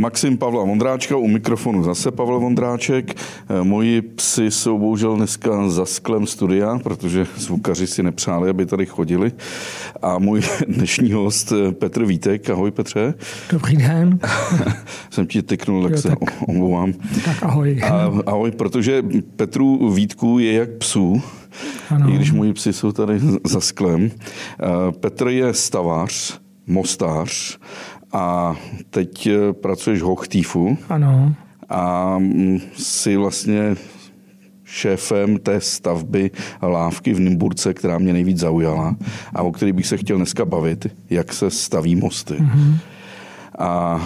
Maxim Pavla Vondráčka, u mikrofonu zase Pavel Vondráček. Eh, moji psy jsou bohužel dneska za sklem studia, protože zvukaři si nepřáli, aby tady chodili. A můj dnešní host eh, Petr Vítek. Ahoj Petře. Dobrý den. Jsem ti tyknul, tak jo, se tak. omlouvám. Tak ahoj. A, ahoj, protože Petru Vítku je jak psů. Ano. I když moji psy jsou tady za sklem. Eh, Petr je stavář, mostář a teď eh, pracuješ v Hochtýfu. Ano. A mm, jsi vlastně šéfem té stavby lávky v Nymburce, která mě nejvíc zaujala a o které bych se chtěl dneska bavit, jak se staví mosty. Mm-hmm. A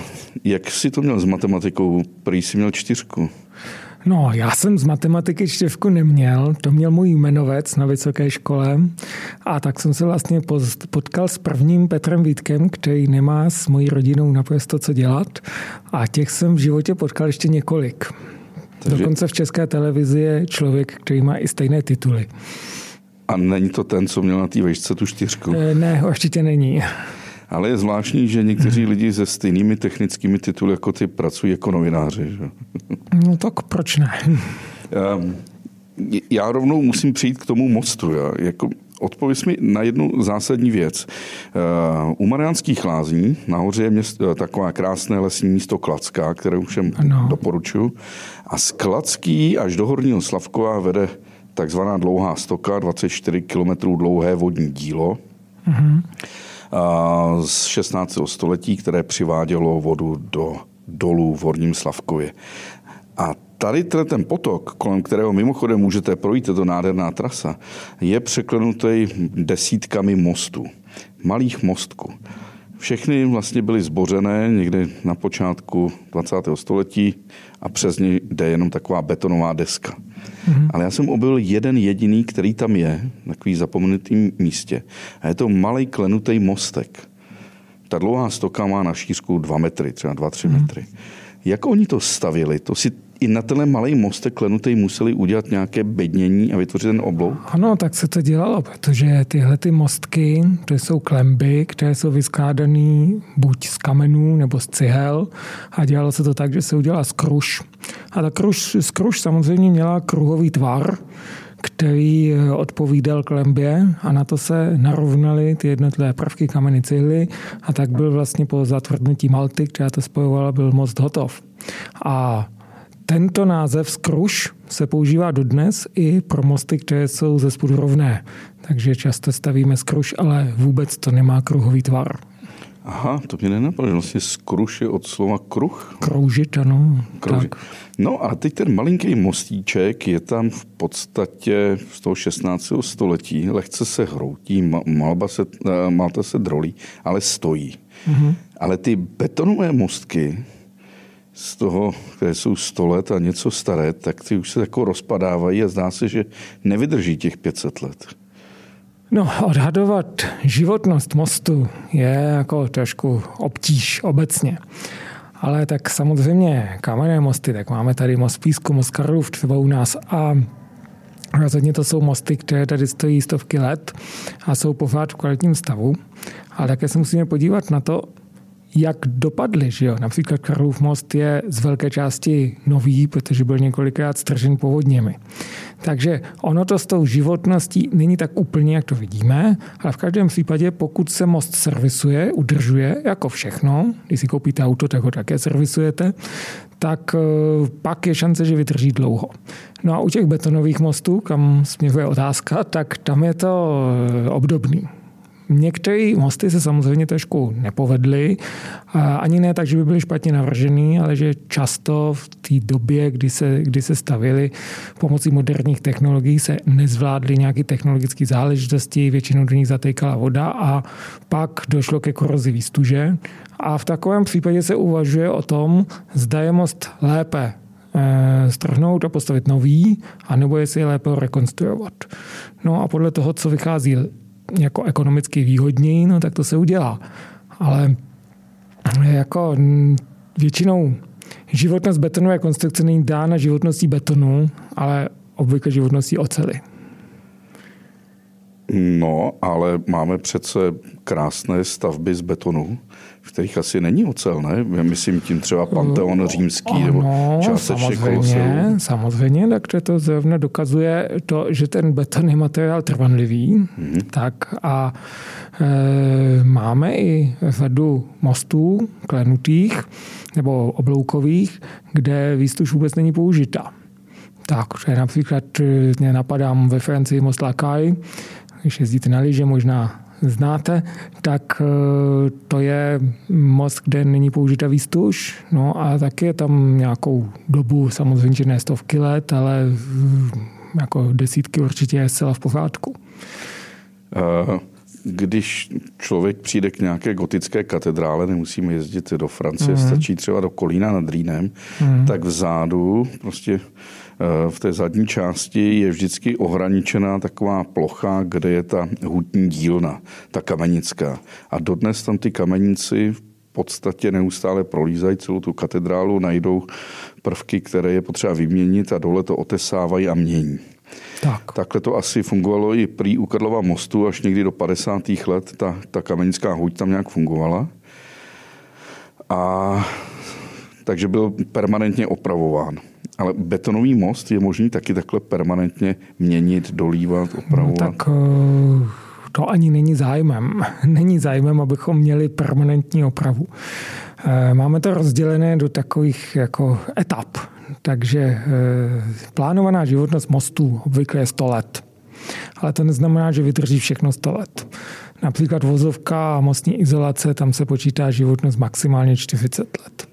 jak jsi to měl s matematikou? Prý jsi měl čtyřku. No, já jsem z matematiky čtyřku neměl, to měl můj jmenovec na vysoké škole a tak jsem se vlastně potkal s prvním Petrem Vítkem, který nemá s mojí rodinou naprosto co dělat a těch jsem v životě potkal ještě několik. Takže... Dokonce v české televizi je člověk, který má i stejné tituly. A není to ten, co měl na té vejšce tu čtyřku? E, ne, určitě není. Ale je zvláštní, že někteří lidi se stejnými technickými tituly jako ty pracují jako novináři. Že? No tak proč ne? Ehm, já rovnou musím přijít k tomu mostu. Já, jako, odpověz mi na jednu zásadní věc. Ehm, u Mariánských lázní nahoře je měst, eh, taková krásné lesní místo Klacká, které už všem ano. doporučuji. A z Klacký až do Horního Slavkova vede takzvaná dlouhá stoka, 24 km dlouhé vodní dílo. Uh-huh z 16. století, které přivádělo vodu do dolů v Horním Slavkově. A tady ten potok, kolem kterého mimochodem můžete projít, je to nádherná trasa, je překlenutý desítkami mostů, malých mostků. Všechny vlastně byly zbořené někdy na počátku 20. století a přes ně jde jenom taková betonová deska. Mm-hmm. Ale já jsem objevil jeden jediný, který tam je, na takový zapomenutým místě. A je to malý klenutý mostek. Ta dlouhá stoka má na šířku 2 metry, třeba 2-3 mm-hmm. metry. Jak oni to stavili? To si i na tenhle malý mostek klenutý museli udělat nějaké bednění a vytvořit ten oblouk? Ano, tak se to dělalo, protože tyhle ty mostky, to jsou klemby, které jsou vyskládané buď z kamenů nebo z cihel a dělalo se to tak, že se udělala skruš. A ta kruš, skruš samozřejmě měla kruhový tvar, který eh, odpovídal klembě a na to se narovnaly ty jednotlivé prvky kameny cihly a tak byl vlastně po zatvrdnutí Malty, která to spojovala, byl most hotov. A tento název skruš se používá dodnes i pro mosty, které jsou ze spodu rovné. Takže často stavíme skruš, ale vůbec to nemá kruhový tvar. Aha, to mě nenapadlo, vlastně skruš je od slova kruh. Kroužit, ano. Kroužit. Tak. No a teď ten malinký mostíček je tam v podstatě z toho 16. století, lehce se hroutí, malba se, eh, malta se drolí, ale stojí. Mm-hmm. Ale ty betonové mostky, z toho, které jsou 100 let a něco staré, tak ty už se jako rozpadávají a zdá se, že nevydrží těch 500 let. No, odhadovat životnost mostu je jako trošku obtíž obecně. Ale tak samozřejmě kamenné mosty, tak máme tady most Písku, most Karlův třeba u nás a Rozhodně to jsou mosty, které tady stojí stovky let a jsou pořád v kvalitním stavu. Ale také se musíme podívat na to, jak dopadly. Že jo? Například Karlův most je z velké části nový, protože byl několikrát stržen povodněmi. Takže ono to s tou životností není tak úplně, jak to vidíme, ale v každém případě, pokud se most servisuje, udržuje, jako všechno, když si koupíte auto, tak ho také servisujete, tak eh, pak je šance, že vydrží dlouho. No a u těch betonových mostů, kam směřuje otázka, tak tam je to eh, obdobný. Některé mosty se samozřejmě trošku nepovedly, ani ne tak, že by byly špatně navržený, ale že často v té době, kdy se, kdy se stavili pomocí moderních technologií, se nezvládly nějaké technologické záležitosti, většinou do nich zatejkala voda a pak došlo ke korozi výstuže. A v takovém případě se uvažuje o tom, zda je most lépe eh, strhnout a postavit nový, anebo jestli je lépe rekonstruovat. No a podle toho, co vychází jako ekonomicky výhodněji, no tak to se udělá. Ale jako většinou životnost betonové konstrukce není dána životností betonu, ale obvykle životností ocely. No, ale máme přece krásné stavby z betonu, v kterých asi není ocel, ne? Myslím tím třeba Panteon římský ano, nebo částečně samozřejmě, samozřejmě, takže to zrovna dokazuje to, že ten beton je materiál trvanlivý. Mm-hmm. Tak a e, máme i řadu mostů klenutých nebo obloukových, kde výstuž vůbec není použita. Tak, například mě napadám ve Francii most Lakaj, když jezdíte na lyže, možná znáte, tak eh, to je most, kde není použita výstuž. No a taky je tam nějakou dobu, samozřejmě, že ne stovky let, ale eh, jako desítky určitě je zcela v pořádku. Uh když člověk přijde k nějaké gotické katedrále, nemusíme jezdit do Francie, mm. stačí třeba do Kolína nad Rýnem, mm. tak vzadu prostě Eh, v té zadní části je vždycky ohraničená taková plocha, kde je ta hutní dílna, ta kamenická. A dodnes tam ty kamenici v podstatě neustále prolízají celou tu katedrálu, najdou prvky, které je potřeba vyměnit a dole to otesávají a mění. Tak. Takhle to asi fungovalo i prý u Karlova mostu, až někdy do 50. let ta, ta kamenická huť tam nějak fungovala. A takže byl permanentně opravován. Ale betonový most je možný taky takhle permanentně měnit, dolívat, opravovat? No, tak eh, to ani není zájmem. Není zájmem, abychom měli permanentní opravu. Eh, máme to rozdělené do takových jako etap. Takže eh, plánovaná životnost mostů obvykle je 100 let. Ale to neznamená, že vydrží všechno 100 let. Například vozovka a mostní izolace, tam se počítá životnost maximálně 40 let.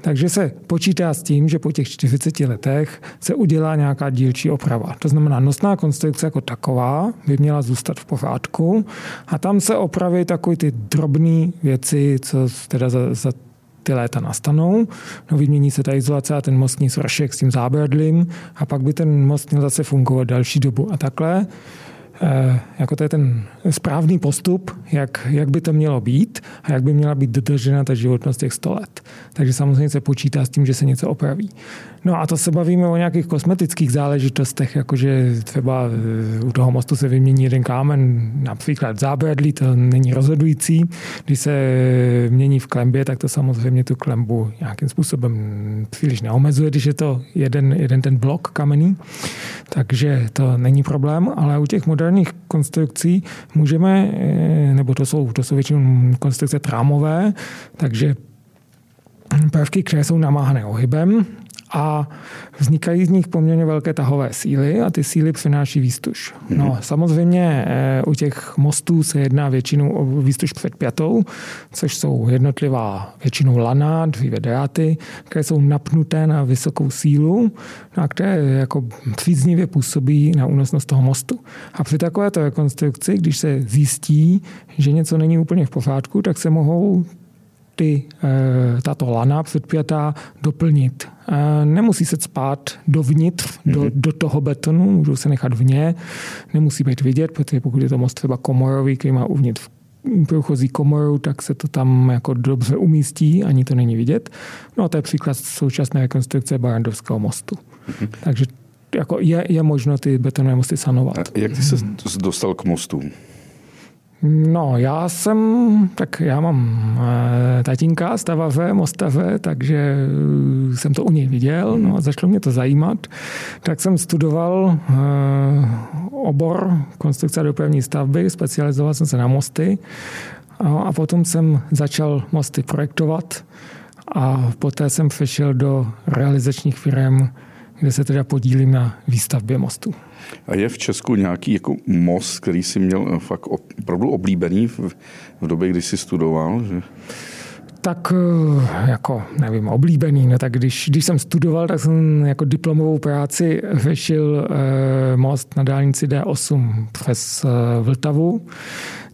Takže se počítá s tím, že po těch 40 letech se udělá nějaká dílčí oprava. To znamená, nosná konstrukce jako taková by měla zůstat v pořádku a tam se opraví takové ty drobné věci, co teda za, za ty léta nastanou. No, vymění se ta izolace a ten mostní svršek s tím zábradlím a pak by ten most měl zase fungovat další dobu a takhle. Eh, jako to je ten správný postup, jak, jak by to mělo být a jak by měla být dodržena ta životnost těch 100 let. Takže samozřejmě se počítá s tím, že se něco opraví. No a to se bavíme o nějakých kosmetických záležitostech, jakože třeba eh, u toho mostu se vymění jeden kámen, například zábradlí, to není rozhodující. Když se mění v klembě, tak to samozřejmě tu klembu nějakým způsobem příliš neomezuje, když je to jeden, jeden ten blok kamenný. Takže to není problém, ale u těch moderních konstrukcí můžeme, eh, nebo to jsou, to jsou většinou konstrukce trámové, takže prvky, které jsou namáhané ohybem, a vznikají z nich poměrně velké tahové síly a ty síly přináší výstuž. No, mhm. samozřejmě eh, u těch mostů se jedná většinou o výstuž před pětou, což jsou jednotlivá většinou lana, dříve dráty, které jsou napnuté na vysokou sílu no a které jako příznivě působí na únosnost toho mostu. A při takovéto rekonstrukci, když se zjistí, že něco není úplně v pořádku, tak se mohou ty, eh, tato lana předpětá doplnit. Eh, nemusí se spát dovnitř, do, mm-hmm. do toho betonu, můžou se nechat vně, nemusí být vidět, protože pokud je to most třeba komorový, který má uvnitř průchozí komoru, tak se to tam jako dobře umístí, ani to není vidět. No a to je příklad současné rekonstrukce Barandovského mostu. Mm-hmm. Takže jako je, je možno ty betonové mosty sanovat. A jak ty se dostal k mostům? No, já jsem, tak já mám e, tatínka stavaře, mostaře, takže eh, jsem to u něj viděl, no a začalo mě to zajímat. Tak jsem studoval e, obor konstrukce dopravní stavby, specializoval jsem se na mosty a, a potom jsem začal mosty projektovat a poté jsem přešel do realizačních firm, kde se teda podílím na výstavbě mostu. A je v Česku nějaký jako most, který si měl eh, fakt opravdu oblíbený v, v době, kdy jsi studoval? Že? tak eh, jako, nevím, oblíbený. No tak když, když jsem studoval, tak jsem jako diplomovou práci řešil eh, most na dálnici D8 přes eh, Vltavu.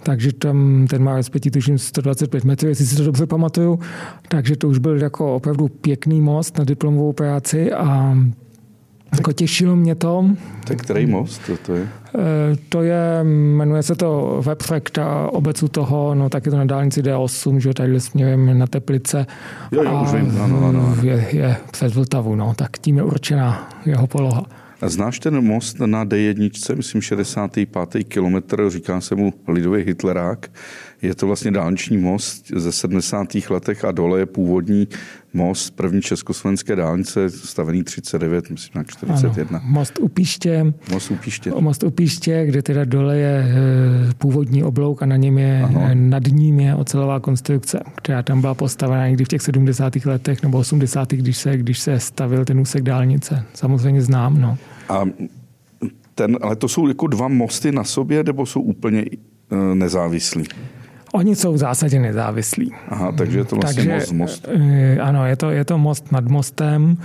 Takže tam ten má rozpětí tuším 125 metrů, jestli si to dobře pamatuju. Takže to už byl jako opravdu pěkný most na diplomovou práci a jako těšilo mě to. Tak který most to, to je? Eh, to je, jmenuje se to Webfact a obec u toho, no tak je to na dálnici D8, že tady směrem na Teplice. Jo, jo, už vím, ano, ano. Je, je přes Vltavu, no, tak tím je určená jeho poloha. Znáš ten most na D1, myslím 65. kilometr, říká se mu lidový Hitlerák. Je to vlastně dálniční most ze 70. letech a dole je původní most první československé dálnice, stavený 39, myslím na 41. Ano, most u Píště. Most u Píště. Most u Píště, kde teda dole je eh, původní oblouk a na něm je, ano. Eh, nad ním je ocelová konstrukce, která tam byla postavena někdy v těch 70. letech nebo 80. když se, když se stavil ten úsek dálnice. Samozřejmě znám, no. A ten, ale to jsou jako dva mosty na sobě, nebo jsou úplně eh, nezávislí? Oni jsou v zásadě nezávislí. Aha, takže je to vlastně takže, most, most. Eh, ano, je to, je to most nad mostem.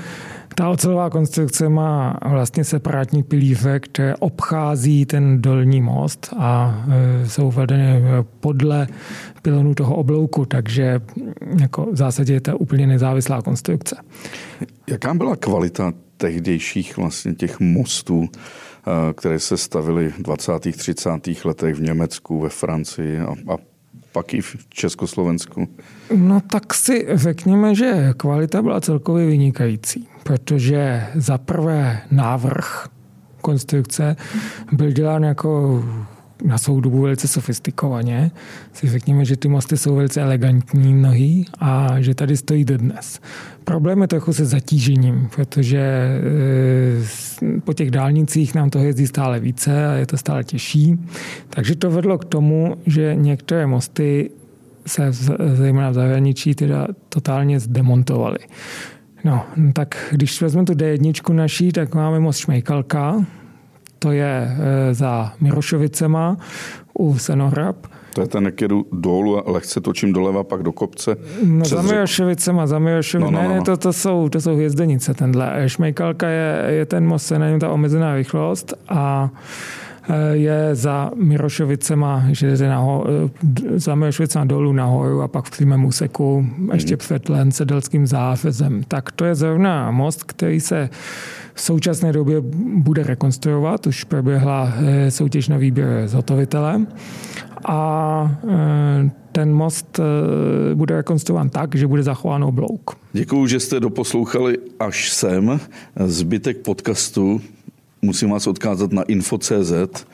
Ta ocelová konstrukce má vlastně separátní pilíře, které obchází ten dolní most a eh, jsou vedeny podle pilonu toho oblouku, takže jako v zásadě je to úplně nezávislá konstrukce. Jaká byla kvalita tehdejších vlastně těch mostů, eh, které se stavily v 20. 30. letech v Německu, ve Francii a, a pak i v Československu? No tak si řekněme, že kvalita byla celkově vynikající, protože za prvé návrh konstrukce byl dělán jako na svou dobu velice sofistikovaně. Si řekněme, že ty mosty jsou velice elegantní mnohý a že tady stojí dnes. Problém je trochu se zatížením, protože eh, po těch dálnicích nám to jezdí stále více a je to stále těžší. Takže to vedlo k tomu, že některé mosty se zejména v zahraničí teda totálně zdemontovaly. No, tak když vezmeme tu D1 naší, tak máme most Šmejkalka, to je e, za Mirošovicema u Senohrab. To je ten, jak jedu dolů a lehce točím doleva, pak do kopce. No, za Mirošovicema, za Mirošovicema. No, no, no, ne, ne, to, to, jsou, to jsou hvězdenice, tenhle. Šmejkalka je, je ten most, je na něm ta omezená rychlost a je za Mirošovicema, že jde naho, e, za Mirošovicema dolů nahoru a pak v přímém úseku ještě hmm. před Lencedelským zářezem. Tak to je zrovna most, který se v současné době bude rekonstruovat. Už proběhla eh, soutěž na výběr zhotovitele a eh, ten most eh, bude rekonstruován tak, že bude zachován oblouk. Děkuji, že jste doposlouchali až sem. Zbytek podcastu musím vás odkázat na info.cz,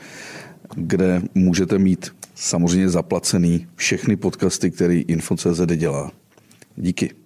kde můžete mít samozřejmě zaplacený všechny podcasty, který info.cz dělá. Díky.